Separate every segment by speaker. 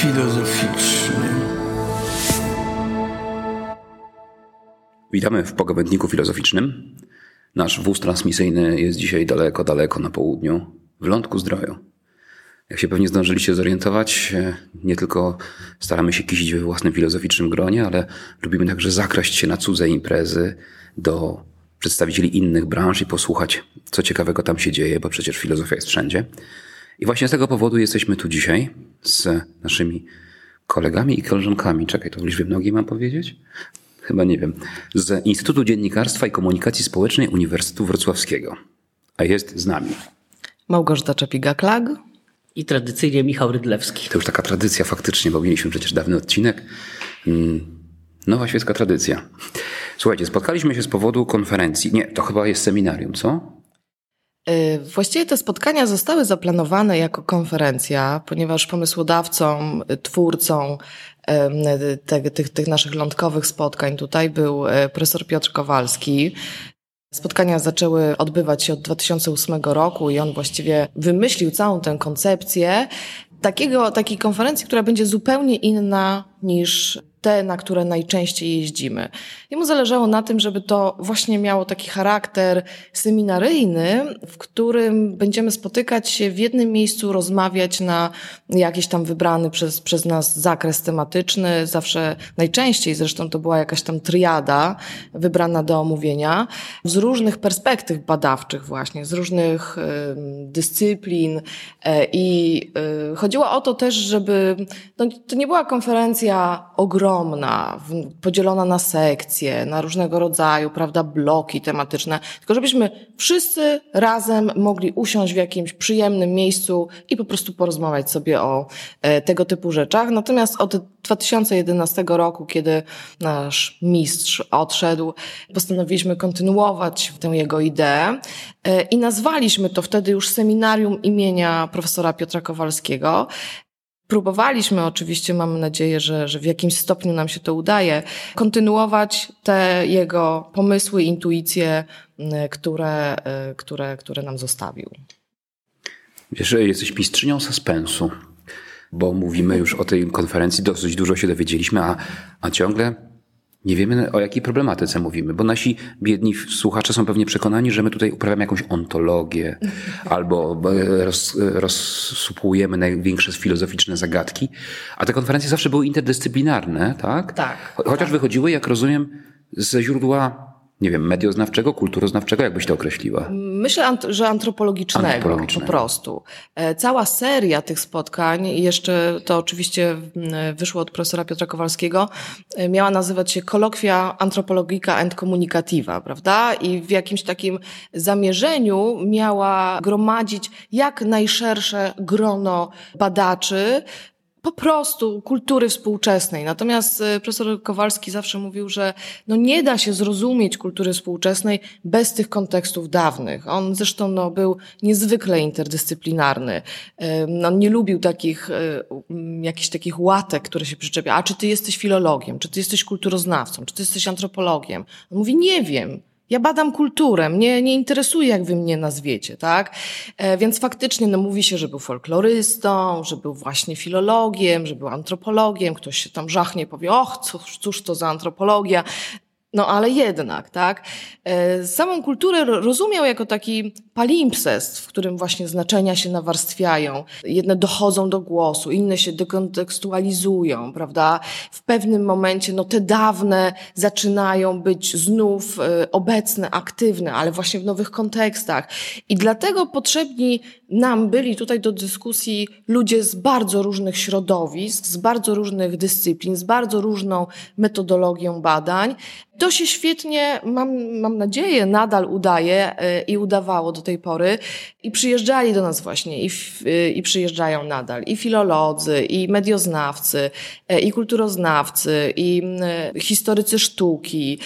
Speaker 1: filozoficzny.
Speaker 2: Witamy w pogawędniku filozoficznym. Nasz wóz transmisyjny jest dzisiaj daleko, daleko na południu, w lądku zdroju. Jak się pewnie zdążyliście zorientować, nie tylko staramy się kisić we własnym filozoficznym gronie, ale lubimy także zakraść się na cudze imprezy do przedstawicieli innych branż i posłuchać, co ciekawego tam się dzieje, bo przecież filozofia jest wszędzie. I właśnie z tego powodu jesteśmy tu dzisiaj z naszymi kolegami i koleżankami. Czekaj, to w liczbie mnogiej mam powiedzieć? Chyba nie wiem. Z Instytutu Dziennikarstwa i Komunikacji Społecznej Uniwersytetu Wrocławskiego. A jest z nami.
Speaker 3: Małgorzata Czepiga-Klag.
Speaker 4: I tradycyjnie Michał Rydlewski.
Speaker 2: To już taka tradycja faktycznie, bo mieliśmy przecież dawny odcinek. Mm, nowa świecka tradycja. Słuchajcie, spotkaliśmy się z powodu konferencji. Nie, to chyba jest seminarium, co?
Speaker 3: Y, właściwie te spotkania zostały zaplanowane jako konferencja, ponieważ pomysłodawcą, y, twórcą tych, tych, tych naszych lądkowych spotkań tutaj był y, profesor Piotr Kowalski. Spotkania zaczęły odbywać się od 2008 roku i on właściwie wymyślił całą tę koncepcję takiego, takiej konferencji, która będzie zupełnie inna niż te, na które najczęściej jeździmy. Jemu zależało na tym, żeby to właśnie miało taki charakter seminaryjny, w którym będziemy spotykać się w jednym miejscu, rozmawiać na jakiś tam wybrany przez, przez nas zakres tematyczny, zawsze najczęściej zresztą to była jakaś tam triada wybrana do omówienia, z różnych perspektyw badawczych właśnie, z różnych y, dyscyplin y, i y, chodziło o to też, żeby, no, to nie była konferencja ogromna, ogromna, podzielona na sekcje, na różnego rodzaju, prawda, bloki tematyczne, tylko żebyśmy wszyscy razem mogli usiąść w jakimś przyjemnym miejscu i po prostu porozmawiać sobie o e, tego typu rzeczach. Natomiast od 2011 roku, kiedy nasz mistrz odszedł, postanowiliśmy kontynuować tę jego ideę e, i nazwaliśmy to wtedy już seminarium imienia profesora Piotra Kowalskiego. Próbowaliśmy oczywiście, mamy nadzieję, że, że w jakimś stopniu nam się to udaje, kontynuować te jego pomysły, intuicje, które, y, które, które nam zostawił.
Speaker 2: Wiesz, jesteś mistrzynią suspensu, bo mówimy już o tej konferencji, dosyć dużo się dowiedzieliśmy, a, a ciągle nie wiemy, o jakiej problematyce mówimy, bo nasi biedni słuchacze są pewnie przekonani, że my tutaj uprawiamy jakąś ontologię albo e, roz, rozsupłujemy największe filozoficzne zagadki, a te konferencje zawsze były interdyscyplinarne, tak?
Speaker 3: Tak.
Speaker 2: Chociaż
Speaker 3: tak.
Speaker 2: wychodziły, jak rozumiem, ze źródła nie wiem, medioznawczego, kulturoznawczego, jakbyś to określiła?
Speaker 3: Myślę, że antropologicznego, antropologicznego, po prostu. E, cała seria tych spotkań, jeszcze to oczywiście wyszło od profesora Piotra Kowalskiego, e, miała nazywać się Kolokwia Antropologika and Communicativa, prawda? I w jakimś takim zamierzeniu miała gromadzić jak najszersze grono badaczy, po prostu kultury współczesnej. Natomiast e, profesor Kowalski zawsze mówił, że no nie da się zrozumieć kultury współczesnej bez tych kontekstów dawnych. On zresztą no, był niezwykle interdyscyplinarny. On nie lubił takich, e, jakichś takich łatek, które się przyczepia. A czy ty jesteś filologiem? Czy ty jesteś kulturoznawcą? Czy ty jesteś antropologiem? On mówi, nie wiem. Ja badam kulturę, mnie nie interesuje, jak wy mnie nazwiecie, tak? E, więc faktycznie no, mówi się, że był folklorystą, że był właśnie filologiem, że był antropologiem. Ktoś się tam żachnie powie, och, cóż, cóż to za antropologia. No ale jednak, tak? E, samą kulturę rozumiał jako taki palimpsest, w którym właśnie znaczenia się nawarstwiają. Jedne dochodzą do głosu, inne się dekontekstualizują, prawda? W pewnym momencie, no te dawne zaczynają być znów e, obecne, aktywne, ale właśnie w nowych kontekstach. I dlatego potrzebni nam byli tutaj do dyskusji ludzie z bardzo różnych środowisk, z bardzo różnych dyscyplin, z bardzo różną metodologią badań. To się świetnie, mam, mam nadzieję, nadal udaje e, i udawało do tej pory. I przyjeżdżali do nas właśnie, i, e, i przyjeżdżają nadal, i filolodzy, i medioznawcy, e, i kulturoznawcy, i historycy sztuki,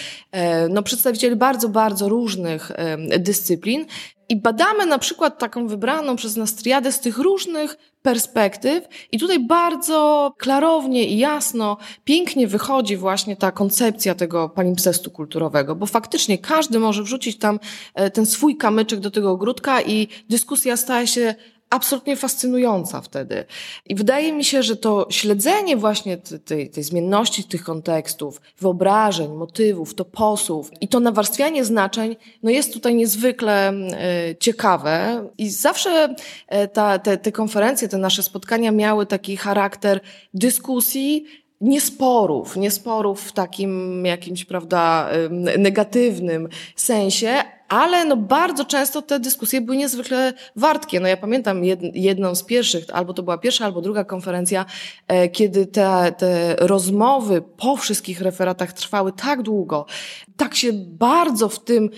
Speaker 3: no przedstawiciele bardzo, bardzo różnych dyscyplin. I badamy na przykład taką wybraną przez nas triadę z tych różnych perspektyw. I tutaj bardzo klarownie i jasno, pięknie wychodzi właśnie ta koncepcja tego palimpsestu kulturowego, bo faktycznie każdy może wrzucić tam e, ten swój kamyczek do tego ogródka i dyskusja staje się absolutnie fascynująca wtedy. I wydaje mi się, że to śledzenie właśnie tej, tej zmienności tych kontekstów, wyobrażeń, motywów, toposów i to nawarstwianie znaczeń, no jest tutaj niezwykle y, ciekawe i zawsze e, ta, te, te konferencje, te nasze spotkania miały taki charakter dyskusji, nie sporów, nie sporów w takim jakimś, prawda, negatywnym sensie, ale no bardzo często te dyskusje były niezwykle wartkie. No ja pamiętam jedną z pierwszych, albo to była pierwsza, albo druga konferencja, e, kiedy te, te rozmowy po wszystkich referatach trwały tak długo, tak się bardzo w tym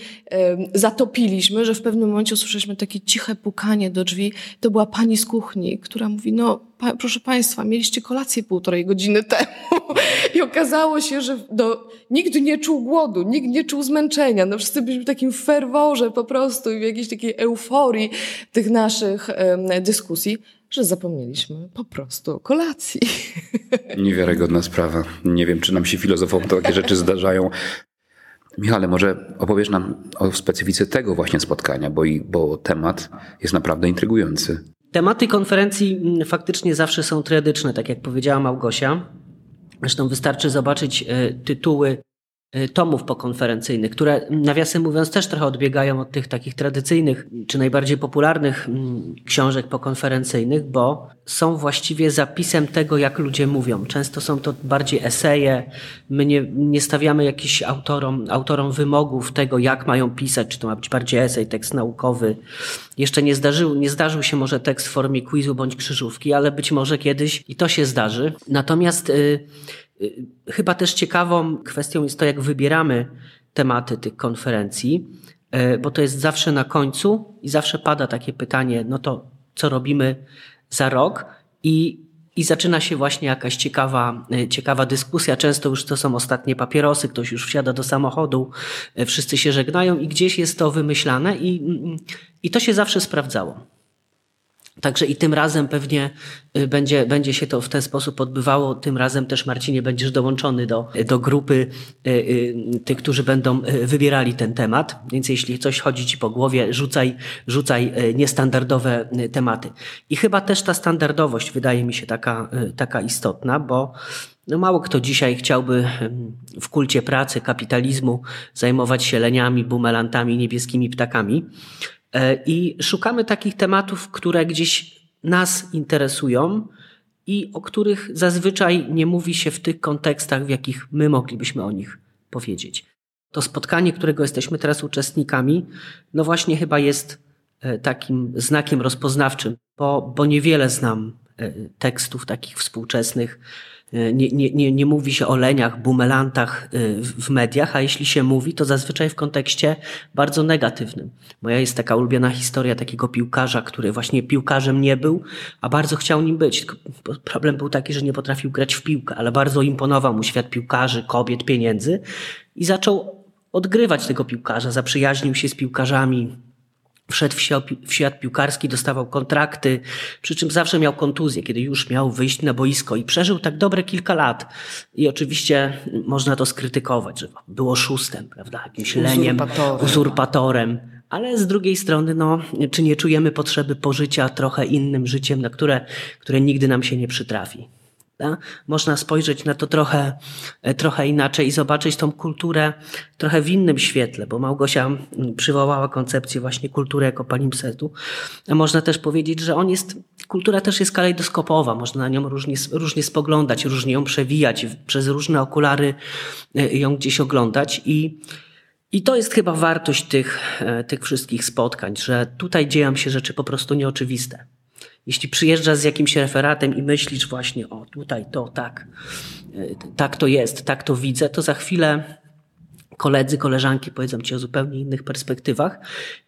Speaker 3: zatopiliśmy, że w pewnym momencie usłyszeliśmy takie ciche pukanie do drzwi. To była pani z kuchni, która mówi, no pa, proszę państwa, mieliście kolację półtorej godziny temu i okazało się, że no, nikt nie czuł głodu, nikt nie czuł zmęczenia. No wszyscy byliśmy w takim ferworze po prostu i w jakiejś takiej euforii tych naszych dyskusji, że zapomnieliśmy po prostu o kolacji.
Speaker 2: Niewiarygodna sprawa. Nie wiem, czy nam się filozofom takie rzeczy zdarzają. Michale, może opowiesz nam o specyfice tego właśnie spotkania, bo, i, bo temat jest naprawdę intrygujący.
Speaker 4: Tematy konferencji mm, faktycznie zawsze są triadyczne, tak jak powiedziała Małgosia. Zresztą wystarczy zobaczyć e, tytuły tomów pokonferencyjnych, które nawiasem mówiąc też trochę odbiegają od tych takich tradycyjnych czy najbardziej popularnych mm, książek pokonferencyjnych, bo są właściwie zapisem tego, jak ludzie mówią. Często są to bardziej eseje. My nie, nie stawiamy jakichś autorom, autorom wymogów tego, jak mają pisać, czy to ma być bardziej esej, tekst naukowy. Jeszcze nie zdarzył, nie zdarzył się może tekst w formie quizu bądź krzyżówki, ale być może kiedyś i to się zdarzy. Natomiast yy, Y, chyba też ciekawą kwestią jest to, jak wybieramy tematy tych konferencji, y, bo to jest zawsze na końcu i zawsze pada takie pytanie, no to co robimy za rok i, i zaczyna się właśnie jakaś ciekawa, y, ciekawa dyskusja. Często już to są ostatnie papierosy, ktoś już wsiada do samochodu, wszyscy się żegnają i gdzieś jest to wymyślane i, i to się zawsze sprawdzało. Także i tym razem pewnie y, będzie, będzie się to w ten sposób odbywało. Tym razem też Marcinie będziesz dołączony do, do grupy y, y, tych, którzy będą wybierali ten temat. Więc jeśli coś chodzi ci po głowie, rzucaj, rzucaj niestandardowe tematy. I chyba też ta standardowość wydaje mi się taka, taka istotna, bo no mało kto dzisiaj chciałby w kulcie pracy, kapitalizmu zajmować się leniami, bumelantami, niebieskimi ptakami. E, I szukamy takich tematów, które gdzieś nas interesują i o których zazwyczaj nie mówi się w tych kontekstach, w jakich my moglibyśmy o nich powiedzieć. To spotkanie, którego jesteśmy teraz uczestnikami, no właśnie chyba jest e, takim znakiem rozpoznawczym, bo, bo niewiele znam e, tekstów takich współczesnych, nie, nie, nie, nie mówi się o leniach, bumelantach e, w mediach, a jeśli się mówi, to zazwyczaj w kontekście bardzo negatywnym. Moja jest taka ulubiona historia takiego piłkarza, który właśnie piłkarzem nie był, a bardzo chciał nim być. Problem był taki, że nie potrafił grać w piłkę, ale bardzo imponował mu świat piłkarzy, kobiet, pieniędzy i zaczął odgrywać tego piłkarza, zaprzyjaźnił się z piłkarzami, Wszedł w świat piłkarski, dostawał kontrakty, przy czym zawsze miał kontuzję, kiedy już miał wyjść na boisko i przeżył tak dobre kilka lat. I oczywiście można to skrytykować, że było szóstem, prawda, jakimś leniem, uzurpatorem. uzurpatorem. Ale z drugiej strony, no, czy nie czujemy potrzeby pożycia trochę innym życiem, na które, które nigdy nam się nie przytrafi? Można spojrzeć na to trochę, e, trochę inaczej i zobaczyć tą kulturę trochę w innym świetle, bo Małgosia przywołała koncepcję właśnie kultury jako palimpsetu. A można też powiedzieć, że on jest, kultura też jest kalejdoskopowa, można na nią różnie, różnie spoglądać, różnie ją przewijać, przez różne okulary e, ją gdzieś oglądać i i to jest chyba wartość tych, e, tych wszystkich spotkań, że tutaj dzieją się rzeczy po prostu nieoczywiste. Jeśli przyjeżdżasz z jakimś referatem i myślisz właśnie, o tutaj to tak, e, tak to jest, tak to widzę, to za chwilę koledzy, koleżanki powiedzą ci o zupełnie innych perspektywach.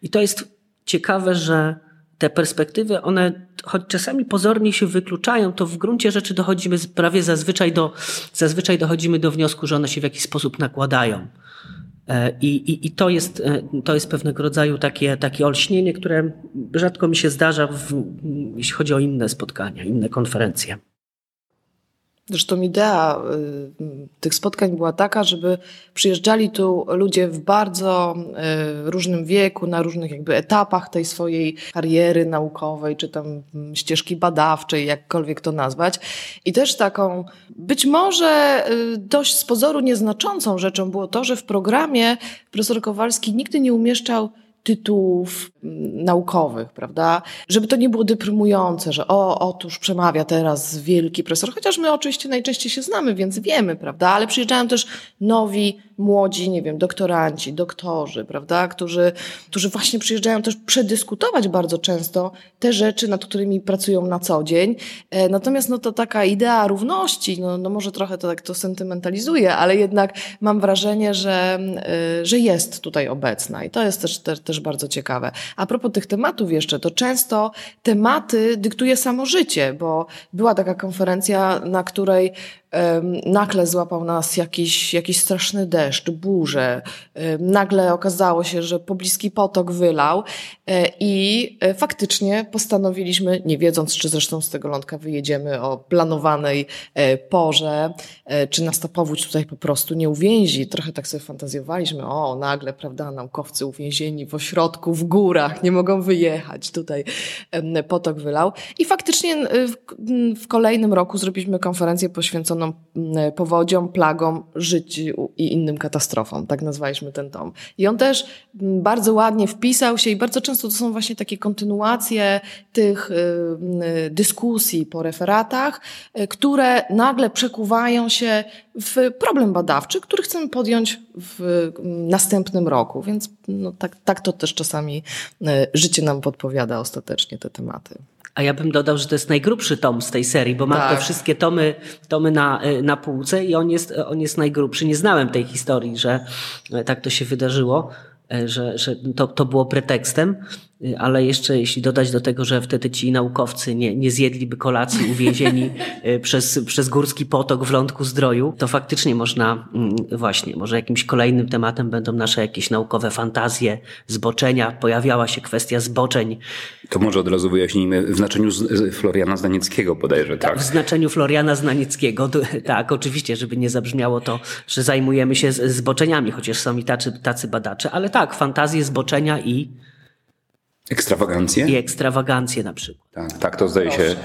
Speaker 4: I to jest ciekawe, że te perspektywy, one choć czasami pozornie się wykluczają, to w gruncie rzeczy dochodzimy prawie zazwyczaj do, zazwyczaj dochodzimy do wniosku, że one się w jakiś sposób nakładają. E, I, i, I, to, jest, e, to jest pewnego rodzaju takie, takie olśnienie, które rzadko mi się zdarza, w, jeśli chodzi o inne spotkania, inne konferencje.
Speaker 3: Zresztą idea y, tych spotkań była taka, żeby przyjeżdżali tu ludzie w bardzo y, różnym wieku, na różnych jakby etapach tej swojej kariery naukowej, czy tam mm, ścieżki badawczej, jakkolwiek to nazwać. I też taką być może y, dość z pozoru nieznaczącą rzeczą było to, że w programie profesor Kowalski nigdy nie umieszczał tytułów mm, naukowych, prawda? Żeby to nie było deprymujące, że o, otóż przemawia teraz wielki profesor, chociaż my oczywiście najczęściej się znamy, więc wiemy, prawda? Ale przyjeżdżają też nowi młodzi, nie wiem, doktoranci, doktorzy, prawda, którzy, którzy właśnie przyjeżdżają też przedyskutować bardzo często te rzeczy, nad którymi pracują na co dzień. E, natomiast no to taka idea równości, no, no może trochę to tak to sentymentalizuje, ale jednak mam wrażenie, że, e, że jest tutaj obecna i to jest też, też, też bardzo ciekawe. A propos tych tematów jeszcze, to często tematy dyktuje samo życie, bo była taka konferencja, na której nagle złapał nas jakiś, jakiś straszny deszcz, burze. Nagle okazało się, że pobliski potok wylał e, i e, faktycznie postanowiliśmy, nie wiedząc, czy zresztą z tego lądka wyjedziemy o planowanej e, porze, czy nas ta powódź tutaj po prostu nie uwięzi. Trochę tak sobie fantazjowaliśmy, o nagle, prawda, naukowcy uwięzieni w ośrodku, w górach, nie mogą wyjechać, tutaj potok wylał. I faktycznie w, w kolejnym roku zrobiliśmy konferencję poświęconą powodzioną powodziom, plagom, życiu i innym katastrofom. Tak nazwaliśmy ten tom. I on też bardzo ładnie wpisał się i bardzo często to są właśnie takie kontynuacje tych y, y, dyskusji po referatach, y, które nagle przekuwają się w problem badawczy, który chcemy podjąć w następnym roku. Więc no, tak, tak to też czasami życie nam podpowiada ostatecznie te tematy.
Speaker 4: A ja bym dodał, że to jest najgrubszy tom z tej serii, bo mam tak. te wszystkie tomy, tomy na, y, na półce i on jest, on jest najgrubszy. Nie znałem tej historii, że e, tak to się wydarzyło, e, że, że to, to było pretekstem. Y, ale jeszcze jeśli dodać do tego, że wtedy ci naukowcy nie, nie zjedliby kolacji uwięzieni y, przez, przez górski potok w lądku zdroju, to faktycznie można, mm, właśnie, może jakimś kolejnym tematem będą nasze jakieś naukowe fantazje, zboczenia, pojawiała się kwestia zboczeń.
Speaker 2: To może od razu wyjaśnijmy, w znaczeniu Floriana Znanieckiego bodajże, tak?
Speaker 4: W znaczeniu Floriana Znanieckiego, tak, oczywiście, żeby nie zabrzmiało to, że zajmujemy się zboczeniami, chociaż są i tacy, tacy badacze, ale tak, fantazje, zboczenia i
Speaker 2: Ekstrawagancje?
Speaker 4: I ekstrawagancje na przykład.
Speaker 2: Tak, tak to zdaje się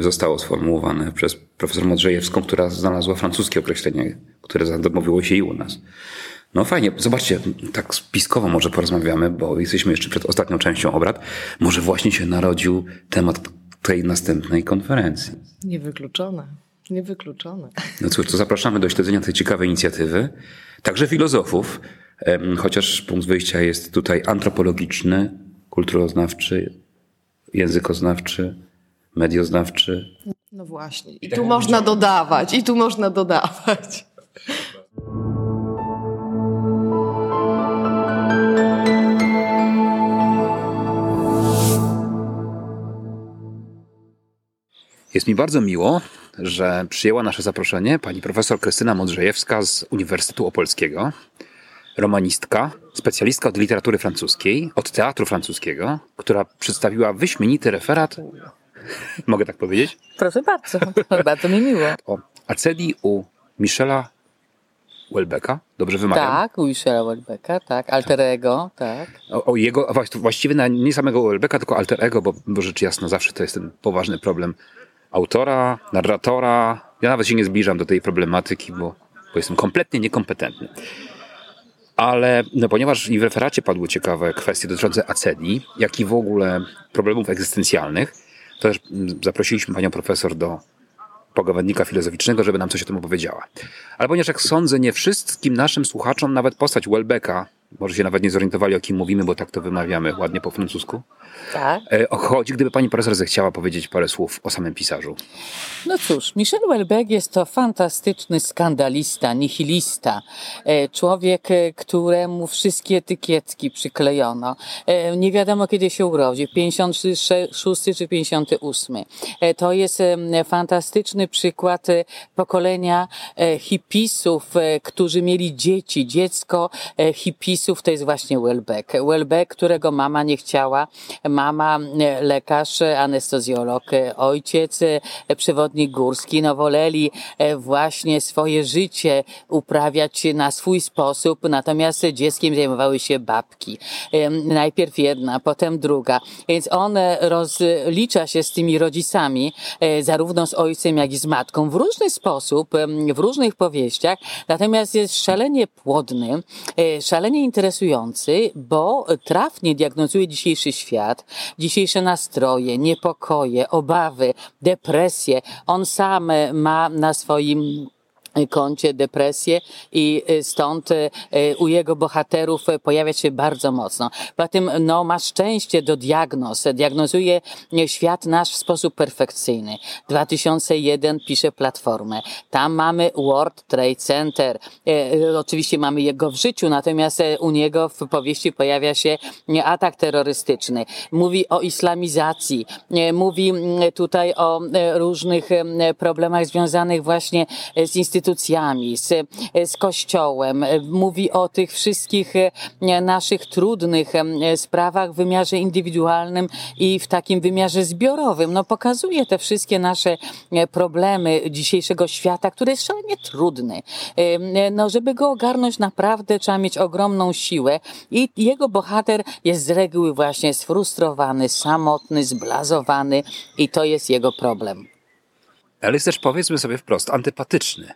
Speaker 2: zostało sformułowane przez profesor Modrzejewską, która znalazła francuskie określenie, które zadomowiło się i u nas. No fajnie, zobaczcie, tak spiskowo może porozmawiamy, bo jesteśmy jeszcze przed ostatnią częścią obrad. Może właśnie się narodził temat tej następnej konferencji.
Speaker 3: Niewykluczone. Niewykluczone.
Speaker 2: No cóż, to zapraszamy do śledzenia tej ciekawej inicjatywy. Także filozofów, chociaż punkt wyjścia jest tutaj antropologiczny, kulturoznawczy, językoznawczy, medioznawczy.
Speaker 3: No właśnie. I, I tu tak można dodawać, i tu można dodawać.
Speaker 2: Jest mi bardzo miło, że przyjęła nasze zaproszenie pani profesor Krystyna Modrzejewska z Uniwersytetu Opolskiego romanistka, specjalistka od literatury francuskiej, od teatru francuskiego, która przedstawiła wyśmienity referat. Mogę tak powiedzieć?
Speaker 1: Proszę bardzo, bardzo mi miło.
Speaker 2: O Acedi u Michela Welbecka, dobrze wymawiam?
Speaker 1: Tak, u Michela Welbecka, tak, alter ego, tak.
Speaker 2: O, o jego, właściwie na, nie samego Welbecka, tylko alter ego, bo, bo rzecz jasna zawsze to jest ten poważny problem autora, narratora. Ja nawet się nie zbliżam do tej problematyki, bo, bo jestem kompletnie niekompetentny. Ale no, ponieważ i w referacie padły ciekawe kwestie dotyczące acedii, jak i w ogóle problemów egzystencjalnych, to też mm, zaprosiliśmy panią profesor do pogawędnika filozoficznego, żeby nam coś o tym opowiedziała. Ale ponieważ jak sądzę, nie wszystkim naszym słuchaczom nawet postać Welbecka może się nawet nie zorientowali, o kim mówimy, bo tak to wymawiamy ładnie po francusku.
Speaker 1: Tak.
Speaker 2: E, chodzi, gdyby pani profesor zechciała powiedzieć parę słów o samym pisarzu.
Speaker 1: No cóż, Michel Houellebecq jest to fantastyczny skandalista, nihilista. E, człowiek, e, któremu wszystkie etykietki przyklejono. Nie wiadomo, kiedy się urodził, 56 czy 58. To jest fantastyczny przykład pokolenia hipisów, którzy mieli dzieci, dziecko hipisów rodziców to jest właśnie Welbeck. Welbeck, którego mama nie chciała. Mama lekarz, anestezjolog, ojciec przewodnik górski. No woleli właśnie swoje życie uprawiać na swój sposób, natomiast dzieckiem zajmowały się babki. Najpierw jedna, potem druga. Więc on rozlicza się z tymi rodzicami, zarówno z ojcem, jak i z matką w różny sposób, w różnych powieściach, natomiast jest szalenie płodny, e, szalenie interesujący, bo trafnie diagnozuje dzisiejszy świat, dzisiejsze nastroje, niepokoje, obawy, depresje. On sam ma na swoim koncie depresję i y, stąd y, u jego bohaterów pojawia się bardzo mocno. Poza tym no, ma szczęście do diagnoz. Diagnozuje świat nasz w sposób perfekcyjny. 2001 pisze Platformę. Tam mamy World Trade Center. E, oczywiście mamy jego w życiu, natomiast e, u niego w powieści pojawia się atak terrorystyczny. Mówi o islamizacji. E, mówi tutaj o różnych problemach związanych właśnie z instytucjami instytucjami, z, z Kościołem, mówi o tych wszystkich e, naszych trudnych e, sprawach w wymiarze indywidualnym i w takim wymiarze zbiorowym. No, pokazuje te wszystkie nasze e, problemy dzisiejszego świata, który jest szalenie trudny. No, żeby go ogarnąć naprawdę trzeba mieć ogromną siłę i jego bohater jest z reguły właśnie sfrustrowany, samotny, zblazowany i to jest jego problem.
Speaker 2: Ale jest też, powiedzmy sobie wprost, antypatyczny.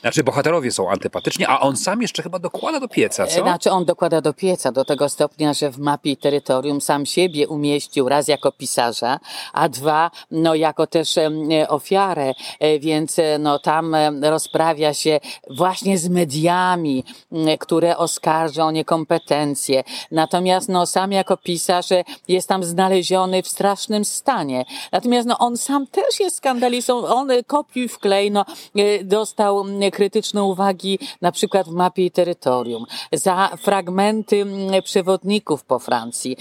Speaker 2: Znaczy bohaterowie są antypatyczni, a on sam jeszcze chyba dokłada do pieca, co?
Speaker 1: Znaczy on dokłada do pieca do tego stopnia, że w mapie terytorium sam siebie umieścił raz jako pisarza, a dwa no jako też ofiarę, e, więc e, no tam rozprawia się właśnie z mediami, które oskarżą o niekompetencje. Natomiast no sam jako pisarz e, jest tam znaleziony w strasznym stanie. Natomiast no on sam też jest skandalistą, on kopiuj wklej, no dostał krytyczne uwagi na przykład w mapie i terytorium, za fragmenty przewodników po Francji.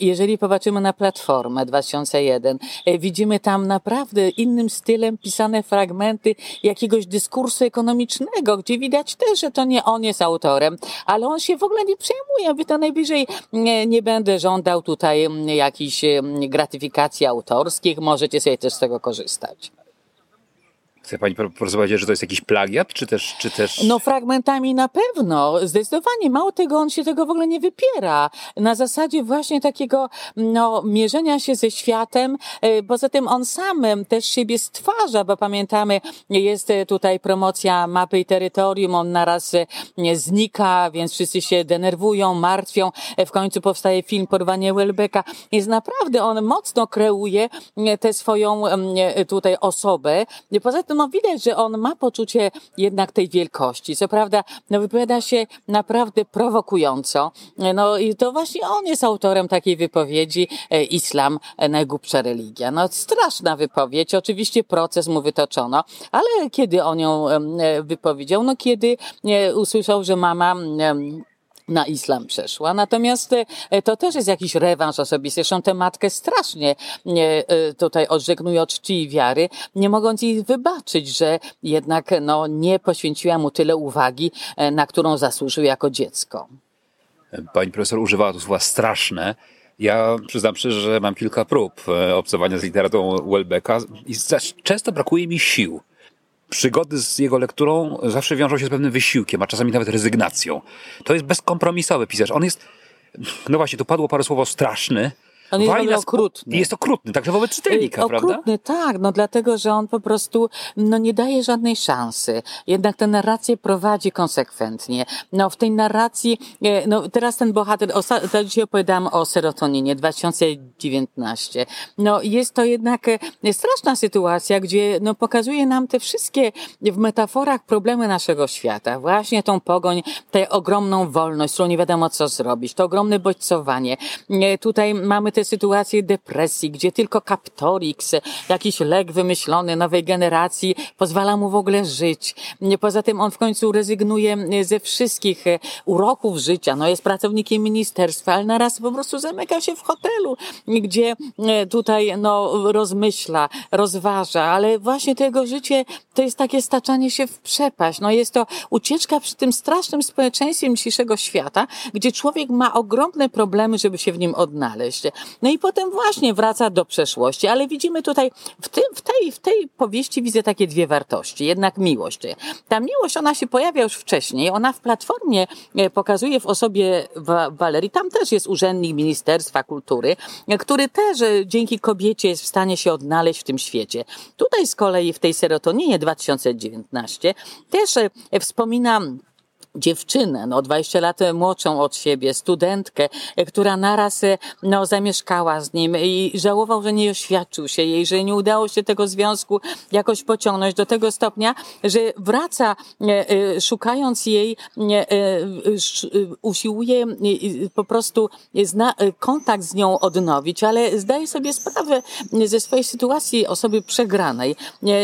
Speaker 1: Jeżeli popatrzymy na Platformę 2001, e, widzimy tam naprawdę innym stylem pisane fragmenty jakiegoś dyskursu ekonomicznego, gdzie widać też, że to nie on jest autorem, ale on się w ogóle nie przejmuje. By to najwyżej nie, nie będę żądał tutaj jakichś gratyfikacji autorskich, możecie sobie też z tego korzystać.
Speaker 2: Chce pani porozmawiać, że to jest jakiś plagiat, czy też, czy też...
Speaker 1: No fragmentami na pewno, zdecydowanie. Mało tego, on się tego w ogóle nie wypiera. Na zasadzie właśnie takiego, no, mierzenia się ze światem. E, poza tym on sam też siebie stwarza, bo pamiętamy, jest tutaj promocja mapy i terytorium, on naraz e, znika, więc wszyscy się denerwują, martwią. E, w końcu powstaje film Porwanie Welbecka. Jest naprawdę, on mocno kreuje tę swoją tutaj osobę. Poza tym no widać, że on ma poczucie jednak tej wielkości. Co prawda, no wypowiada się naprawdę prowokująco. No i to właśnie on jest autorem takiej wypowiedzi e, Islam e, najgłupsza religia. No straszna wypowiedź. Oczywiście proces mu wytoczono, ale kiedy on ją e, wypowiedział? No kiedy usłyszał, że mama na islam przeszła. Natomiast e, to też jest jakiś rewanż osobisty. Zresztą tę matkę strasznie e, tutaj odżegnuje od czci i wiary, nie mogąc jej wybaczyć, że jednak no, nie poświęciła mu tyle uwagi, e, na którą zasłużył jako dziecko.
Speaker 2: Pani profesor używała tu słowa straszne. Ja przyznam szczerze, że mam kilka prób obcowania z literaturą Welbecka i często brakuje mi sił przygody z jego lekturą zawsze wiążą się z pewnym wysiłkiem, a czasami nawet rezygnacją. To jest bezkompromisowy pisarz. On jest, no właśnie, tu padło parę słowo straszny,
Speaker 1: on jest Wali okrutny.
Speaker 2: Jest okrutny, także wobec czytelnika,
Speaker 1: okrutny,
Speaker 2: prawda?
Speaker 1: Okrutny, tak, no dlatego, że on po prostu no, nie daje żadnej szansy. Jednak tę narrację prowadzi konsekwentnie. No w tej narracji, e, no teraz ten bohater, ostatnio dzisiaj opowiadałam o serotoninie 2019. No jest to jednak e, straszna sytuacja, gdzie no pokazuje nam te wszystkie w metaforach problemy naszego świata. Właśnie tą pogoń, tę ogromną wolność, którą nie wiadomo co zrobić, to ogromne bodźcowanie. E, tutaj mamy te te sytuacje depresji, gdzie tylko Captorix, jakiś lek wymyślony nowej generacji pozwala mu w ogóle żyć. Poza tym on w końcu rezygnuje ze wszystkich uroków życia. No jest pracownikiem ministerstwa, ale naraz po prostu zamyka się w hotelu, gdzie tutaj no rozmyśla, rozważa, ale właśnie to jego życie to jest takie staczanie się w przepaść. No jest to ucieczka przy tym strasznym społeczeństwie dzisiejszego świata, gdzie człowiek ma ogromne problemy, żeby się w nim odnaleźć. No i potem właśnie wraca do przeszłości, ale widzimy tutaj w, tym, w, tej, w tej powieści widzę takie dwie wartości. Jednak miłość. Ta miłość, ona się pojawia już wcześniej, ona w platformie e, pokazuje w osobie Walerii, tam też jest urzędnik Ministerstwa Kultury, który też e, dzięki kobiecie jest w stanie się odnaleźć w tym świecie. Tutaj z kolei w tej serotoninie 2019 też e, wspominam dziewczynę, no 20 lat młodszą od siebie, studentkę, która naraz no, zamieszkała z nim i żałował, że nie oświadczył się jej, że nie udało się tego związku jakoś pociągnąć do tego stopnia, że wraca e, e, szukając jej, e, usiłuje po prostu kontakt z nią odnowić, ale zdaje sobie sprawę ze swojej sytuacji osoby przegranej.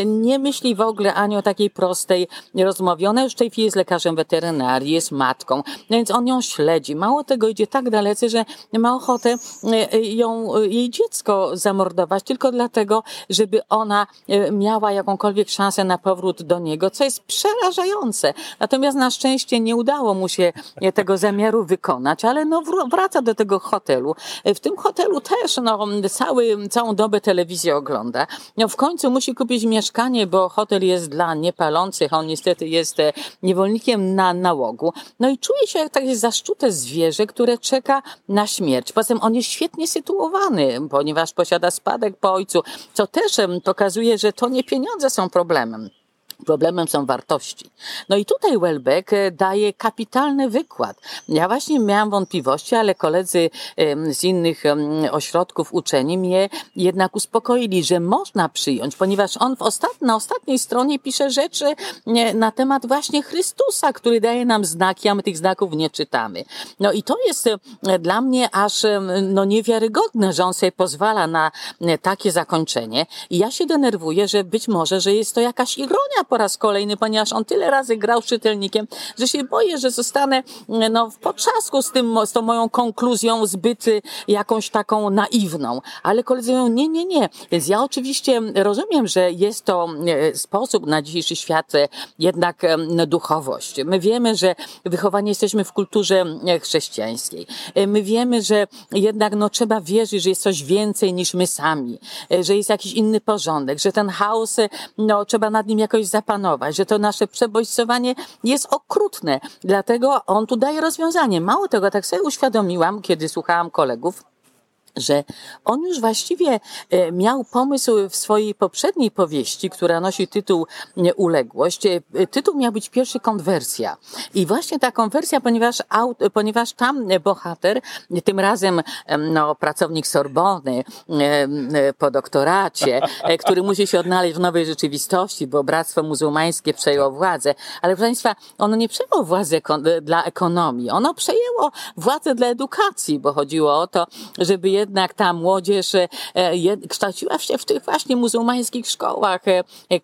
Speaker 1: Nie myśli w ogóle ani o takiej prostej rozmowie. Ona już w tej chwili jest lekarzem weterynarzem, jest matką, więc on ją śledzi. Mało tego idzie tak dalece, że ma ochotę e, e, ją, e, jej dziecko zamordować tylko dlatego, żeby ona miała jakąkolwiek szansę na powrót do niego, co jest przerażające. Natomiast na szczęście nie udało mu się tego zamiaru wykonać, ale no wraca do tego hotelu. W tym hotelu też no, cały, całą dobę telewizję ogląda. No, w końcu musi kupić mieszkanie, bo hotel jest dla niepalących, on niestety jest niewolnikiem na, na nałogu. No i czuje się jak takie zaszczute zwierzę, które czeka na śmierć. Poza tym on jest świetnie sytuowany, ponieważ posiada spadek po ojcu, co też pokazuje, że to nie pieniądze są problemem. Problemem są wartości. No i tutaj Welbeck e, daje kapitalny wykład. Ja właśnie miałam wątpliwości, ale koledzy z innych ośrodków uczeni mnie jednak uspokoili, że można przyjąć, ponieważ on w ostat... na ostatniej stronie pisze rzeczy na temat właśnie Chrystusa, który daje nam znaki, a my tych znaków nie czytamy. No i to jest e, dla mnie aż no, niewiarygodne, że on sobie pozwala na takie zakończenie. I ja się denerwuję, że być może, że jest to jakaś ironia po raz kolejny, ponieważ on tyle razy grał czytelnikiem, że się boję, że zostanę no, w potrzasku z, tym, z tą moją konkluzją zbyt y, jakąś taką naiwną. Ale koledzy mówią, nie, nie, nie. Więc ja oczywiście rozumiem, że jest to y, sposób na dzisiejszy świat y, jednak duchowość. My wiemy, że wychowani jesteśmy w kulturze chrześcijańskiej. My wiemy, że jednak no, trzeba wierzyć, że jest coś więcej niż my sami, że jest jakiś inny porządek, że ten chaos, no, trzeba nad nim jakoś zapanować, że to nasze przebodźcowanie jest okrutne. Dlatego on tu daje rozwiązanie. Mało tego, tak sobie uświadomiłam, kiedy słuchałam kolegów, że on już właściwie e, miał pomysł w swojej poprzedniej powieści, która nosi tytuł Uległość. E, tytuł miał być pierwszy konwersja. I właśnie ta konwersja, ponieważ, ponieważ tam bohater, tym razem no, pracownik Sorbony po doktoracie, e, który musi się odnaleźć w nowej rzeczywistości, bo Bractwo Muzułmańskie przejęło władzę. Ale proszę Państwa, ono nie przejęło władzy dla ekonomii. Ono przejęło władzę dla edukacji, bo chodziło o to, żeby je jednak ta młodzież e, kształciła się w tych właśnie muzułmańskich szkołach e,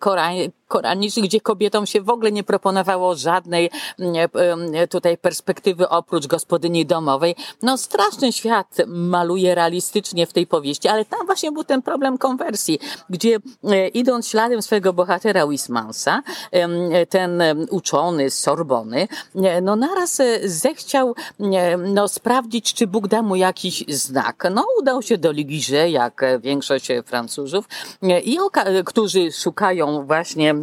Speaker 1: koranicznych, gdzie kobietom się w ogóle nie proponowało żadnej mm, e, tutaj perspektywy oprócz gospodyni domowej. No straszny świat maluje realistycznie w tej powieści, ale tam właśnie był ten problem konwersji, gdzie idąc śladem swojego bohatera Wismansa, ten uczony z Sorbony, no naraz zechciał no, sprawdzić, czy Bóg da mu jakiś znak. No udał się do Ligiże, jak większość Francuzów, i którzy szukają właśnie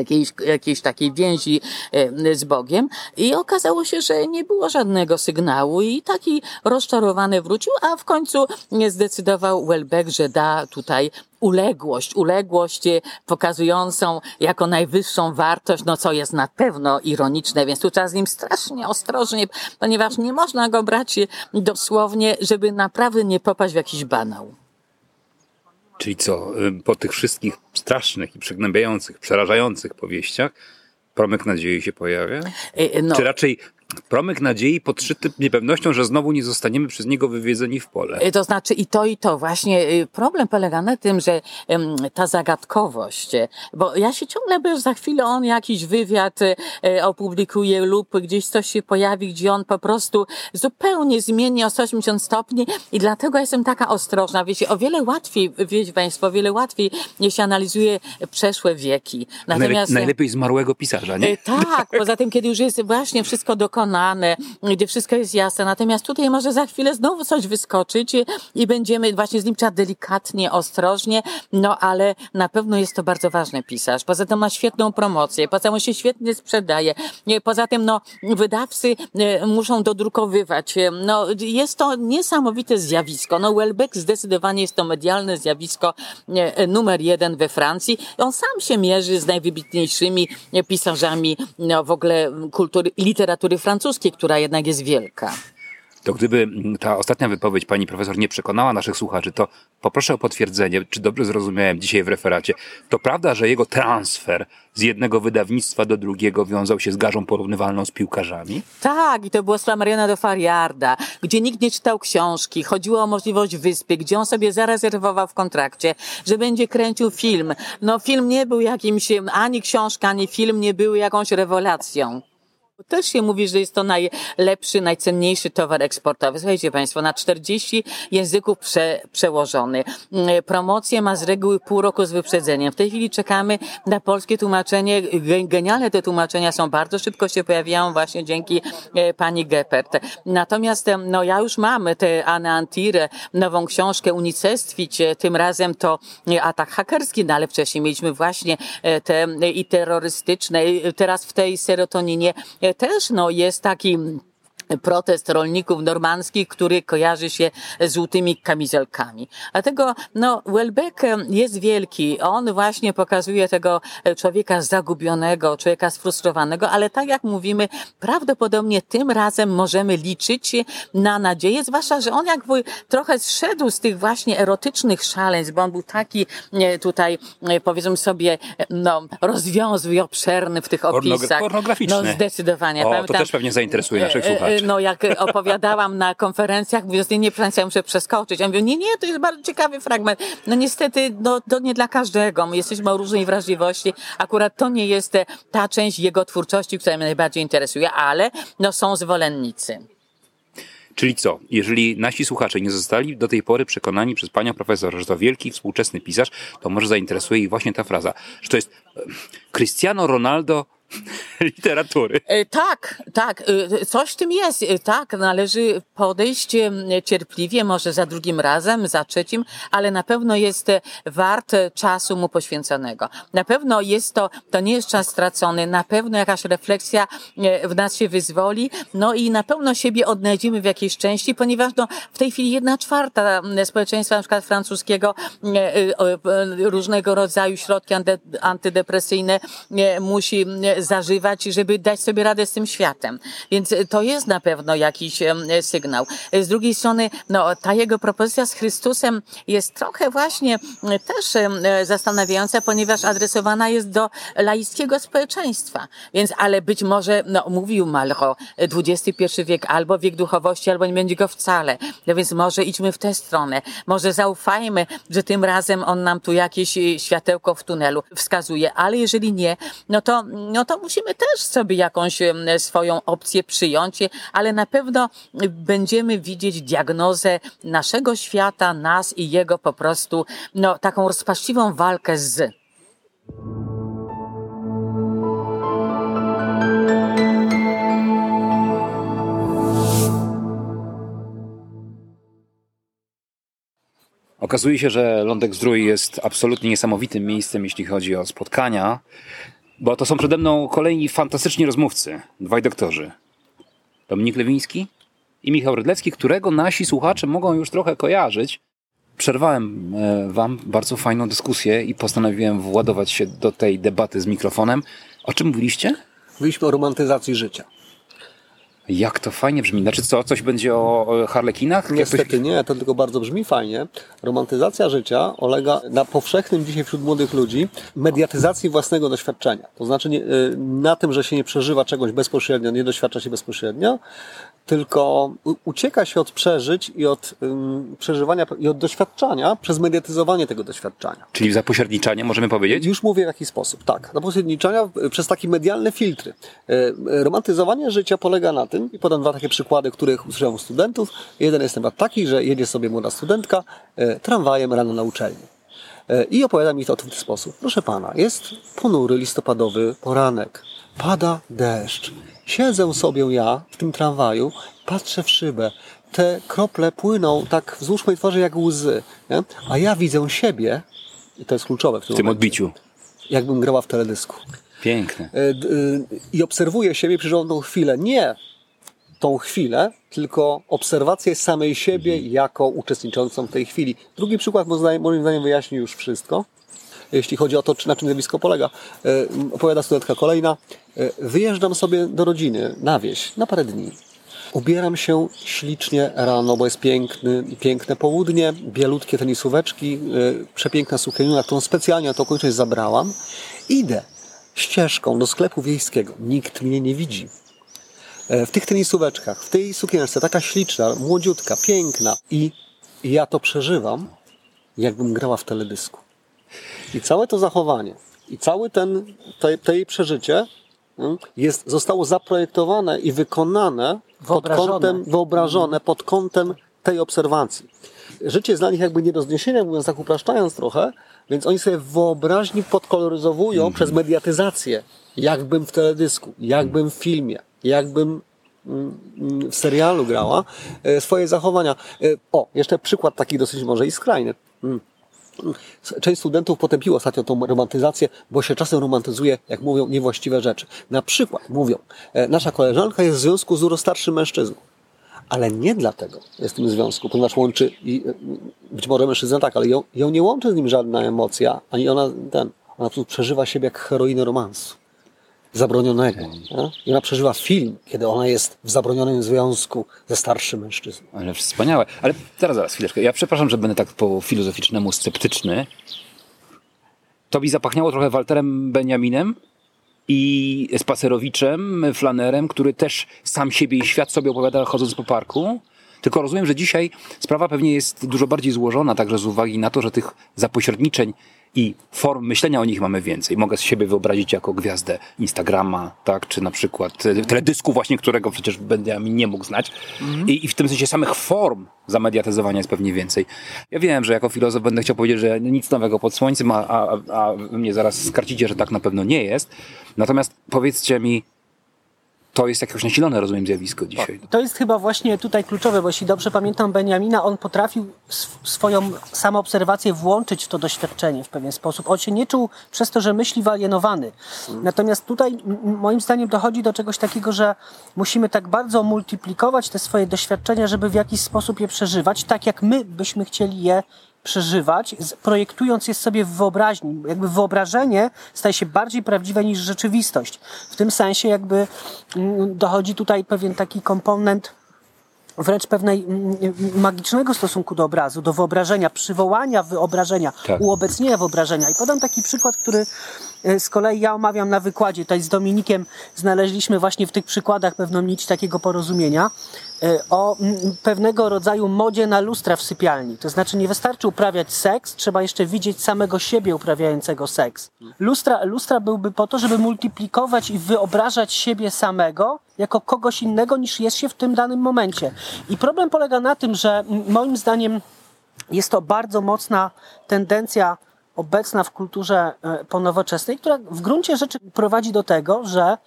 Speaker 1: jakiejś, jakiejś takiej więzi e, z Bogiem i okazało się, że nie było żadnego sygnału i taki rozczarowany wrócił, a w końcu zdecydował Welbeck, że da tutaj uległość, uległość e, pokazującą jako najwyższą wartość, no co jest na pewno ironiczne, więc tu trzeba z nim strasznie ostrożnie, ponieważ nie można go brać dosłownie, żeby naprawdę nie popaść w jakiś banał.
Speaker 2: Czyli co, y, po tych wszystkich strasznych i przygnębiających, przerażających powieściach, promyk nadziei się pojawia? Y, no. Czy raczej promyk nadziei podszyty niepewnością, że znowu nie zostaniemy przez niego wywiedzeni w pole.
Speaker 1: Y, to znaczy i to, i to. Właśnie y, problem polega na tym, że ta zagadkowość, y, bo ja się ciągle że za chwilę on jakiś wywiad opublikuje lub gdzieś coś się pojawi, gdzie on po prostu zupełnie zmieni o 180 stopni i dlatego jestem taka ostrożna. Wiecie, o wiele łatwiej, wiecie Państwo, o wiele łatwiej się analizuje przeszłe wieki.
Speaker 2: Natomiast, najlepiej zmarłego pisarza, nie?
Speaker 1: Tak, poza tym, kiedy już jest właśnie wszystko dokonane, gdzie wszystko jest jasne. Natomiast tutaj może za chwilę znowu coś wyskoczyć i będziemy właśnie z nim trzeba delikatnie, ostrożnie, no ale na pewno jest to bardzo ważny pisarz. Poza tym ma świetną promocję, poza tym on się świetnie sprzedaje. Poza tym, no, wydawcy e, muszą dodrukowywać. No, jest to niesamowite zjawisko. No, Welbeck zdecydowanie jest to medialne zjawisko e, numer jeden we Francji. On sam się mierzy z najwybitniejszymi pisarzami no, w ogóle kultury, literatury francuskiej, która jednak jest wielka.
Speaker 2: To gdyby ta ostatnia wypowiedź pani profesor nie przekonała naszych słuchaczy, to poproszę o potwierdzenie, czy dobrze zrozumiałem dzisiaj w referacie. To prawda, że jego transfer z jednego wydawnictwa do drugiego wiązał się z garzą porównywalną z piłkarzami?
Speaker 1: Tak, i to było Flammariona do Fariarda, gdzie nikt nie czytał książki. Chodziło o możliwość wyspy, gdzie on sobie zarezerwował w kontrakcie, że będzie kręcił film. No film nie był jakimś, ani książka, ani film nie były jakąś rewelacją. Też się mówi, że jest to najlepszy, najcenniejszy towar eksportowy. Słuchajcie Państwo, na 40 języków prze, przełożony. Mm, promocję ma z reguły pół roku z wyprzedzeniem. W tej chwili czekamy na polskie tłumaczenie. Genialne te tłumaczenia są, bardzo szybko się pojawiają właśnie dzięki e, pani Geppert. Natomiast no ja już mam tę Anę Antire, nową książkę Unicestwić. Tym razem to atak hakerski, no ale wcześniej mieliśmy właśnie e, te i terrorystyczne. Teraz w tej serotoninie też no, jest taki protest rolników normandzkich, który kojarzy się z żółtymi kamizelkami. Dlatego, no, Welbeck jest wielki. On właśnie pokazuje tego człowieka zagubionego, człowieka sfrustrowanego, ale tak jak mówimy, prawdopodobnie tym razem możemy liczyć na nadzieję, zwłaszcza, że on jakby trochę zszedł z tych właśnie erotycznych szaleństw, bo on był taki e, tutaj, e, powiedzmy sobie, no, rozwiązły obszerny w tych opisach.
Speaker 2: Pornograficzny.
Speaker 1: No, zdecydowanie.
Speaker 2: O, to też pewnie zainteresuje naszych e, słuchaczy
Speaker 1: no jak opowiadałam na konferencjach, mówię, nie, nie, proszę, muszę przeskoczyć. Ja mówię, nie, nie, to jest bardzo ciekawy fragment. No niestety, no, to nie dla każdego. My jesteśmy o różnej wrażliwości. Akurat to nie jest ta część jego twórczości, która mnie najbardziej interesuje, ale no są zwolennicy.
Speaker 2: Czyli co? Jeżeli nasi słuchacze nie zostali do tej pory przekonani przez panią profesor, że to wielki współczesny pisarz, to może zainteresuje ich właśnie ta fraza, że to jest e, Cristiano Ronaldo literatury.
Speaker 1: E, tak, tak, e, coś w tym jest. E, tak, należy podejść cierpliwie, może za drugim razem, za trzecim, ale na pewno jest wart czasu mu poświęconego. Na pewno jest to, to nie jest czas stracony, na pewno jakaś refleksja w nas się wyzwoli, no i na pewno siebie odnajdziemy w jakiejś części, ponieważ no, w tej chwili jedna czwarta społeczeństwa, na przykład francuskiego, różnego rodzaju środki antydepresyjne musi zażywać, żeby dać sobie radę z tym światem. Więc to jest na pewno jakiś sygnał. Z drugiej strony, no, ta jego propozycja z Chrystusem jest trochę właśnie też zastanawiająca, ponieważ adresowana jest do laickiego społeczeństwa. Więc, ale być może, no, mówił Malro, XXI wiek albo wiek duchowości, albo nie będzie go wcale. No więc może idźmy w tę stronę. Może zaufajmy, że tym razem on nam tu jakieś światełko w tunelu wskazuje, ale jeżeli nie, no to, no to musimy też sobie jakąś swoją opcję przyjąć, ale na pewno będziemy widzieć diagnozę naszego świata, nas i jego po prostu, no, taką rozpaczliwą walkę z.
Speaker 2: Okazuje się, że Lądek Zdrój jest absolutnie niesamowitym miejscem, jeśli chodzi o spotkania. Bo to są przede mną kolejni fantastyczni rozmówcy, dwaj doktorzy. Dominik Lewiński i Michał Rydlecki, którego nasi słuchacze mogą już trochę kojarzyć. Przerwałem e, wam bardzo fajną dyskusję i postanowiłem władować się do tej debaty z mikrofonem. O czym mówiliście?
Speaker 5: Mówiliśmy o romantyzacji życia.
Speaker 2: Jak to fajnie brzmi. Znaczy co, coś będzie o harlekinach?
Speaker 5: Niestety nie, to tylko bardzo brzmi fajnie. Romantyzacja życia ulega na powszechnym dzisiaj wśród młodych ludzi mediatyzacji własnego doświadczenia. To znaczy y, na tym, że się nie przeżywa czegoś bezpośrednio, nie doświadcza się bezpośrednio, tylko ucieka się od przeżyć i od przeżywania i od doświadczania przez mediatyzowanie tego doświadczenia.
Speaker 2: Czyli zapośredniczanie, możemy powiedzieć?
Speaker 5: Już mówię w jaki sposób. Tak, zapośredniczania przez takie medialne filtry. E, romantyzowanie życia polega na tym, i podam dwa takie przykłady, których usłyszałem studentów. Jeden jest temat taki, że jedzie sobie młoda studentka e, tramwajem rano na uczelni. E, I opowiada mi to w ten sposób. Proszę pana, jest ponury listopadowy poranek. Pada deszcz. Siedzę sobie ja w tym tramwaju, patrzę w szybę. Te krople płyną tak wzdłuż mojej twarzy jak łzy. Nie? A ja widzę siebie, i to jest kluczowe w tym,
Speaker 2: w tym odbiciu.
Speaker 5: Jakbym grała w teledysku.
Speaker 2: Piękne.
Speaker 5: E, I obserwuję siebie przez tą chwilę. Nie tą chwilę, tylko obserwację samej siebie jako uczestniczącą w tej chwili. Drugi przykład moim zdaniem wyjaśni już wszystko. Jeśli chodzi o to, na czym zjawisko polega. E, opowiada studentka kolejna. E, wyjeżdżam sobie do rodziny na wieś na parę dni. Ubieram się ślicznie rano, bo jest piękny, piękne południe, bielutkie tenisóweczki, przepiękna sukienina, którą specjalnie na to okoliczność zabrałam. Idę ścieżką do sklepu wiejskiego. Nikt mnie nie widzi. E, w tych tenisóweczkach, w tej sukience, taka śliczna, młodziutka, piękna i ja to przeżywam, jakbym grała w teledysku. I całe to zachowanie, i całe ten, te, te jej przeżycie mm, jest, zostało zaprojektowane i wykonane pod kątem, wyobrażone pod kątem tej obserwacji. Życie jest dla nich jakby nie do zniesienia, mówiąc tak upraszczając trochę, więc oni sobie wyobraźni podkoloryzowują mm -hmm. przez mediatyzację, jakbym w teledysku, jakbym w filmie, jakbym mm, w serialu grała, e, swoje zachowania. E, o, jeszcze przykład taki dosyć może i skrajny. Mm. Część studentów potępiło ostatnio tą romantyzację, bo się czasem romantyzuje, jak mówią, niewłaściwe rzeczy. Na przykład mówią, e, nasza koleżanka jest w związku z dużo starszym mężczyzną ale nie dlatego jest w tym związku, ponieważ łączy, i być może mężczyzna tak, ale ją, ją nie łączy z nim żadna emocja, ani ona ten, ona tu przeżywa siebie jak heroinę romansu zabronionego. I ona przeżywa film, kiedy ona jest w zabronionym związku ze starszym mężczyzną.
Speaker 2: Ale wspaniałe. Ale teraz, zaraz, chwileczkę. Ja przepraszam, że będę tak po filozoficznemu sceptyczny. To mi zapachniało trochę Walterem Benjaminem, i Spacerowiczem, Flanerem, który też sam siebie i świat sobie opowiada chodząc po parku. Tylko rozumiem, że dzisiaj sprawa pewnie jest dużo bardziej złożona, także z uwagi na to, że tych zapośredniczeń i form myślenia o nich mamy więcej. Mogę z siebie wyobrazić jako gwiazdę Instagrama, tak, czy na przykład teledysku właśnie, którego przecież będę mi nie mógł znać. Mhm. I, I, w tym sensie samych form zamediatyzowania jest pewnie więcej. Ja wiem, że jako filozof będę chciał powiedzieć, że nic nowego pod słońcem, a, a, a mnie zaraz skarcicie, że tak na pewno nie jest. Natomiast powiedzcie mi, to jest jakieś nasilone, rozumiem, zjawisko dzisiaj.
Speaker 4: To jest chyba właśnie tutaj kluczowe, bo jeśli dobrze pamiętam Benjamina, on potrafił swoją samoobserwację włączyć w to doświadczenie w pewien sposób. On się nie czuł przez to, że myśli wyalienowany. Natomiast tutaj moim zdaniem dochodzi do czegoś takiego, że musimy tak bardzo multiplikować te swoje doświadczenia, żeby w jakiś sposób je przeżywać, tak jak my byśmy chcieli je przeżywać, projektując je sobie w wyobraźni. Jakby wyobrażenie staje się bardziej prawdziwe niż rzeczywistość. W tym sensie jakby mm, dochodzi tutaj pewien taki komponent wręcz pewnej mm, magicznego stosunku do obrazu, do wyobrażenia, przywołania wyobrażenia, tak. uobecnienia wyobrażenia. I podam taki przykład, który z kolei ja omawiam na wykładzie. Tutaj z Dominikiem znaleźliśmy właśnie w tych przykładach pewną nić takiego porozumienia. E, o pewnego rodzaju modzie na lustra w sypialni. To znaczy nie wystarczy uprawiać seks, trzeba jeszcze widzieć samego siebie uprawiającego seks. Lustra, lustra byłby po to, żeby multiplikować i wyobrażać siebie samego jako kogoś innego niż jest się w tym danym momencie. I problem polega na tym, że moim zdaniem jest to bardzo mocna tendencja obecna w kulturze e, ponowoczesnej, która w gruncie rzeczy prowadzi do tego, że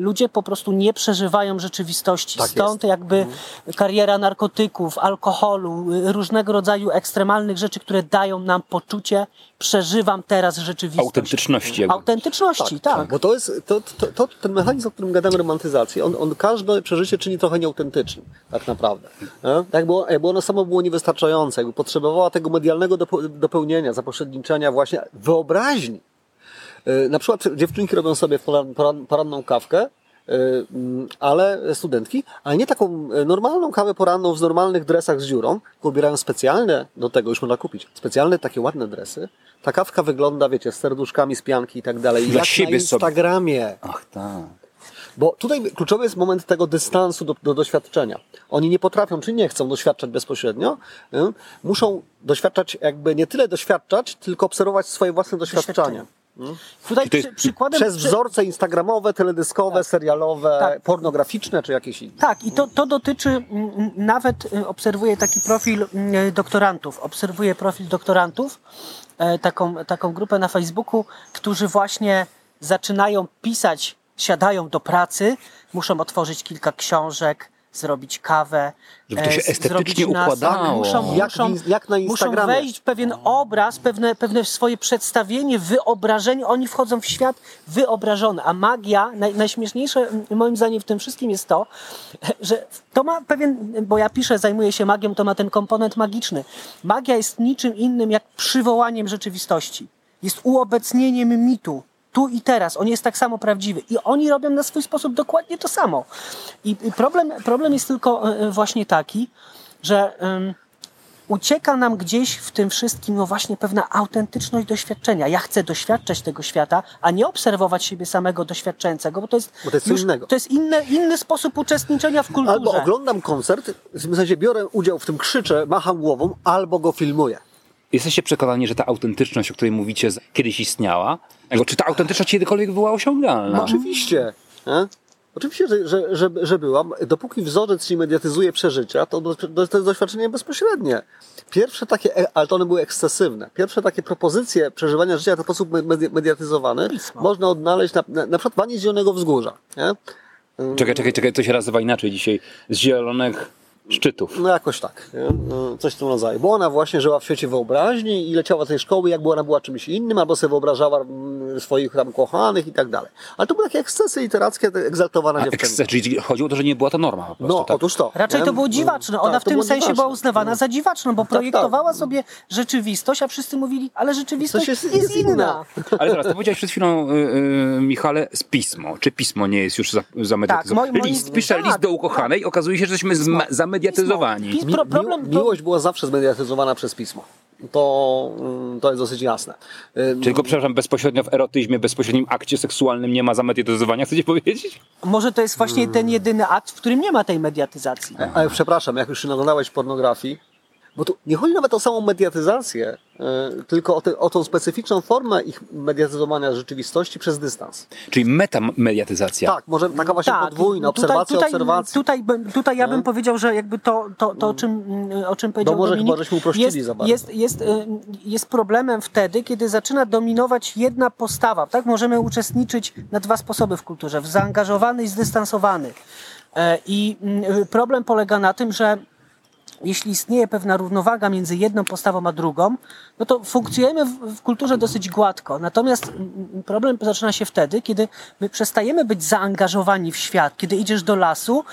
Speaker 4: ludzie po prostu nie przeżywają rzeczywistości. Tak Stąd jest. jakby mhm. kariera narkotyków, alkoholu, różnego rodzaju ekstremalnych rzeczy, które dają nam poczucie, przeżywam teraz rzeczywistość.
Speaker 2: Autentyczności. Jakby.
Speaker 4: Autentyczności, tak, tak.
Speaker 5: Bo to jest to, to, to, ten mechanizm, o którym gadamy, romantyzacji, on, on każde przeżycie czyni trochę nieautentycznym, tak naprawdę. Jakby, jakby ono samo było niewystarczające, jakby potrzebowała tego medialnego dopełnienia, zapośredniczenia właśnie wyobraźni. E, na przykład dziewczynki robią sobie poranną kawkę, mm, ale studentki, ale nie taką normalną kawę poranną w normalnych dresach z dziurą, tylko ubierają specjalne, do tego już można kupić, specjalne takie ładne dresy. Ta kawka wygląda, wiecie, z serduszkami z pianki i tak dalej.
Speaker 2: Dla
Speaker 5: jak
Speaker 2: siebie
Speaker 5: na Instagramie.
Speaker 2: Sobie. Ach tak.
Speaker 5: Bo tutaj kluczowy jest moment tego dystansu do, do, doświadczenia. Oni nie potrafią, czy nie chcą doświadczać bezpośrednio, muszą doświadczać, jakby nie tyle doświadczać, tylko obserwować swoje własne
Speaker 4: Tutaj przy, przykładem...
Speaker 5: Przez wzorce instagramowe, teledyskowe, tak. serialowe, tak. pornograficzne czy jakieś inne.
Speaker 4: Tak, i to, to dotyczy, nawet y, obserwuję taki profil y, doktorantów, obserwuję profil doktorantów, e, taką, taką grupę na Facebooku, którzy właśnie zaczynają pisać siadają do pracy, muszą otworzyć kilka książek, zrobić kawę,
Speaker 2: żeby to się e, estetycznie układało.
Speaker 4: Muszą,
Speaker 5: jak,
Speaker 4: muszą,
Speaker 5: jak na
Speaker 4: muszą wejść w pewien obraz, pewne, pewne swoje przedstawienie, wyobrażenie. Oni wchodzą w świat wyobrażony. A magia, naj, najśmieszniejsze moim zdaniem w tym wszystkim jest to, że to ma pewien, bo ja piszę, zajmuję się magią, to ma ten komponent magiczny. Magia jest niczym innym jak przywołaniem rzeczywistości. Jest uobecnieniem mitu tu i teraz. On jest tak samo prawdziwy. I oni robią na swój sposób dokładnie to samo. I problem, problem jest tylko e, właśnie taki, że um, ucieka nam gdzieś w tym wszystkim no właśnie pewna autentyczność doświadczenia. Ja chcę doświadczać tego świata, a nie obserwować siebie samego doświadczającego, bo to jest,
Speaker 5: bo to jest już, innego.
Speaker 4: To jest inny, inny sposób uczestniczenia w kulturze.
Speaker 5: Albo oglądam koncert, w sensie biorę udział w tym, krzyczę, macham głową, albo go filmuję.
Speaker 2: Jesteście przekonani, że ta autentyczność, o której mówicie, kiedyś istniała? Czy ta autentyczność kiedykolwiek była osiągalna?
Speaker 5: No, oczywiście. Nie? Oczywiście, że, że, że, że byłam. Dopóki wzorzec się mediatyzuje przeżycia, to, to, to jest doświadczenie bezpośrednie. Pierwsze takie, e, ale to one były ekscesywne. Pierwsze takie propozycje przeżywania życia w ten sposób mediatyzowany Pismo. można odnaleźć na, na, na przykład w Wani Zielonego Wzgórza. Nie?
Speaker 2: Czekaj, czekaj, czekaj, to się nazywa inaczej dzisiaj. Z zielonych szczytów.
Speaker 5: No jakoś tak? No, coś w tym rodzaju. Bo ona właśnie żyła w świecie wyobraźni i leciała do tej szkoły, jakby ona była czymś innym, albo sobie wyobrażała mm, swoich tam kochanych i tak dalej. Ale to były takie ekscesy literackie, egzaltowana dziewczyna. Ekscesy,
Speaker 2: czyli chodziło o to, że nie była to norma po
Speaker 5: prostu, No,
Speaker 2: tak?
Speaker 5: otóż to.
Speaker 4: Raczej to było dziwaczne. Ona tak, w tym sensie dziwaczne. była uznawana za dziwaczną, bo tak, projektowała tak. sobie rzeczywistość, a wszyscy mówili, ale rzeczywistość jest, jest, jest inna. inna.
Speaker 2: Ale teraz, to powiedziałeś przed chwilą, yy, Michale, z pismo. Czy pismo nie jest już zamediatyzowane? Tak, list, pisze tak, list do ukochanej, okazuje się, że jesteśmy zamediatyzowani.
Speaker 5: Mi, problem, mi, miłość była zawsze zmediatyzowana przez pismo. To, mm, to jest dosyć jasne.
Speaker 2: Czyli tylko, przepraszam, bezpośrednio w erotyzmie, bezpośrednim akcie seksualnym nie ma zamediatyzowania, chcecie powiedzieć?
Speaker 4: Może to jest właśnie ten jedyny akt, w którym nie ma tej mediatyzacji.
Speaker 5: Ale przepraszam, jak już się naglądałeś pornografii, bo tu nie chodzi nawet o samą mediatyzację, E, tylko o, te, o tą specyficzną formę ich mediatyzowania rzeczywistości przez dystans.
Speaker 2: Czyli metamediatyzacja.
Speaker 5: Tak, może taka właśnie tak, podwójna, obserwacja tutaj,
Speaker 4: obserwacji. Tutaj, tutaj ja bym no. powiedział, że jakby to, to, to o, czym, o czym powiedział
Speaker 5: no może
Speaker 4: Dominik,
Speaker 5: chyba żeśmy uprościli
Speaker 4: jest,
Speaker 5: za bardzo.
Speaker 4: Jest, jest, e, jest problemem wtedy, kiedy zaczyna dominować jedna postawa. Tak? Możemy uczestniczyć na dwa sposoby w kulturze. W zaangażowany i zdystansowany. E, I mm, problem polega na tym, że jeśli istnieje pewna równowaga między jedną postawą a drugą, no to funkcjonujemy w, w, kulturze dosyć gładko. Natomiast problem zaczyna się wtedy, kiedy my przestajemy być zaangażowani w świat, kiedy idziesz do lasu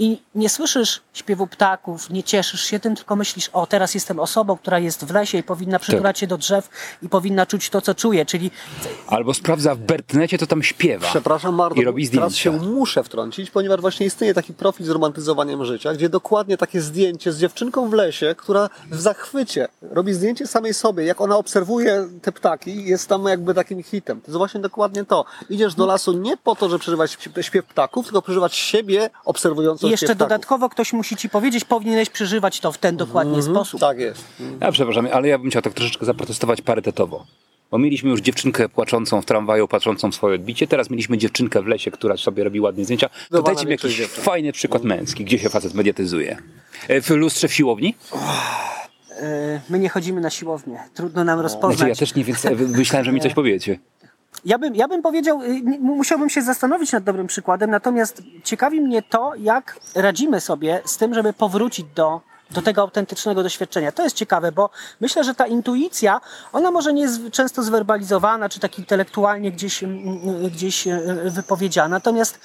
Speaker 4: i nie słyszysz śpiewu ptaków, nie cieszysz się tym, tylko myślisz, o teraz jestem osobą, która jest w lesie i powinna przytulać tak. się do drzew i powinna czuć to, co czuje, czyli...
Speaker 2: Albo sprawdza w Bertnecie, to tam śpiewa.
Speaker 5: Przepraszam bardzo, i robi zdjęcia. teraz się muszę wtrącić, ponieważ właśnie istnieje taki profil z romantyzowaniem życia, gdzie dokładnie takie zdjęcie z dziewczynką w lesie, która w zachwycie robi zdjęcie samej sobie, jak ona obserwuje te ptaki, jest tam jakby takim hitem. To jest właśnie dokładnie to. Idziesz do lasu nie po to, żeby przeżywać śpiew ptaków, tylko przeżywać siebie obserwującą
Speaker 4: I jeszcze dodatkowo ktoś musi ci powiedzieć, powinieneś przeżywać to w ten dokładnie mm -hmm. sposób.
Speaker 5: Tak jest.
Speaker 2: Ja przepraszam, ale ja bym chciał tak troszeczkę zaprotestować parytetowo. Bo mieliśmy już dziewczynkę płaczącą w tramwaju, patrzącą w swoje odbicie. Teraz mieliśmy dziewczynkę w lesie, która sobie robi ładne zdjęcia. To dajcie mi jakiś fajny przykład męski, gdzie się facet mediatyzuje. E, w lustrze w siłowni?
Speaker 4: E, my nie chodzimy na siłownię. Trudno nam rozpoznać. Znaczy,
Speaker 2: ja też nie, więc myślałem, że mi coś powiecie.
Speaker 4: Ja bym, ja bym powiedział, y, musiałbym się zastanowić nad dobrym przykładem, natomiast ciekawi mnie to, jak radzimy sobie z tym, żeby powrócić do, do tego autentycznego doświadczenia. To jest ciekawe, bo myślę, że ta intuicja, ona może nie jest często zwerbalizowana, czy tak intelektualnie gdzieś, gdzieś y, wypowiedziana, natomiast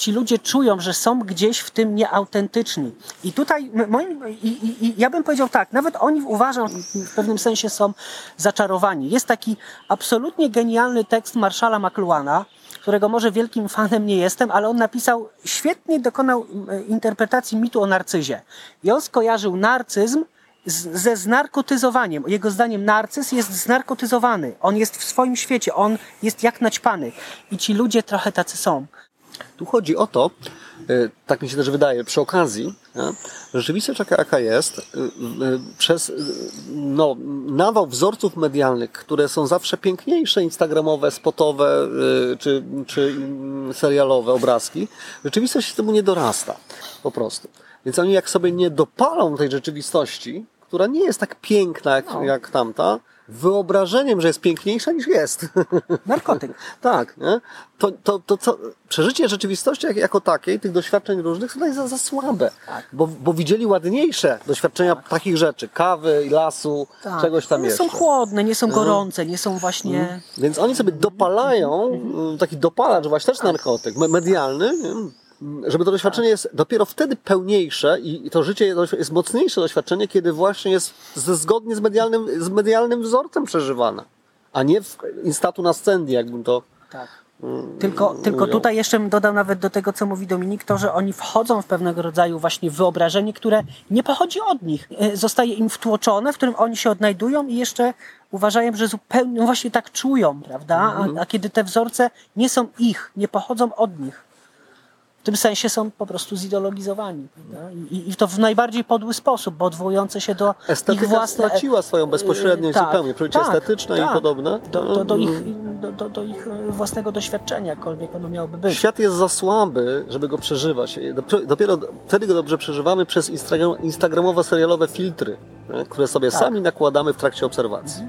Speaker 4: ci ludzie czują, że są gdzieś w tym nieautentyczni. I tutaj moim, i, i, i ja bym powiedział tak, nawet oni uważam, w pewnym sensie są zaczarowani. Jest taki absolutnie genialny tekst Marszala McLuhana, którego może wielkim fanem nie jestem, ale on napisał, świetnie dokonał interpretacji mitu o narcyzie. I on skojarzył narcyzm ze znarkotyzowaniem. Jego zdaniem narcyz jest znarkotyzowany. On jest w swoim świecie, on jest jak naćpany. I ci ludzie trochę tacy są.
Speaker 5: Tu chodzi o to, e, tak mi się też wydaje, przy okazji, nie? rzeczywistość taka jaka jest, e, e, przez no, nawał wzorców medialnych, które są zawsze piękniejsze, instagramowe, spotowe czy, czy serialowe obrazki, rzeczywistość się temu nie dorasta po prostu. Więc oni jak sobie nie dopalą tej rzeczywistości, która nie jest tak piękna jak, no. jak tamta, wyobrażeniem, że jest piękniejsza niż jest.
Speaker 4: Narkotyk.
Speaker 5: tak, nie? To, to, to co, przeżycie rzeczywistości jako takiej, tych doświadczeń różnych są za, za słabe, tak. bo, bo widzieli ładniejsze doświadczenia tak. takich rzeczy, kawy, lasu, tak. czegoś tam
Speaker 4: nie
Speaker 5: jeszcze.
Speaker 4: Nie są chłodne, nie są mhm. gorące, nie są właśnie... Mhm.
Speaker 5: Więc oni sobie dopalają, mhm. taki dopalacz właśnie też narkotyk, medialny, nie? Żeby to doświadczenie jest dopiero wtedy pełniejsze i to życie jest mocniejsze doświadczenie, kiedy właśnie jest zgodnie z medialnym, z medialnym wzorcem przeżywane, a nie w instatu na scenie, jakbym to...
Speaker 4: Tak. Mm, tylko, tylko tutaj jeszcze bym dodał nawet do tego, co mówi Dominik, to, że oni wchodzą w pewnego rodzaju właśnie wyobrażenie, które nie pochodzi od nich. E, zostaje im wtłoczone, w którym oni się odnajdują i jeszcze uważają, że zupełnie no właśnie tak czują, prawda? A, mhm. a kiedy te wzorce nie są ich, nie pochodzą od nich w tym sensie są po prostu zideologizowani. I, I, to w najbardziej podły sposób, bo odwołujące się do
Speaker 5: Estetyka
Speaker 4: ich własne...
Speaker 5: straciła swoją bezpośredniość tak, zupełnie, przecież tak, estetyczne tak, i podobne.
Speaker 4: Do, do, do, ich, do, do, do, ich własnego doświadczenia, jakkolwiek ono miałoby być.
Speaker 5: Świat jest za słaby, żeby go przeżywać. Dopiero wtedy go dobrze przeżywamy przez instagramowe, serialowe filtry, które sobie tak. sami nakładamy w trakcie obserwacji.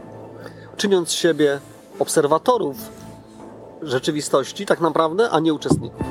Speaker 5: Czyniąc z siebie obserwatorów rzeczywistości tak naprawdę, a nie uczestników.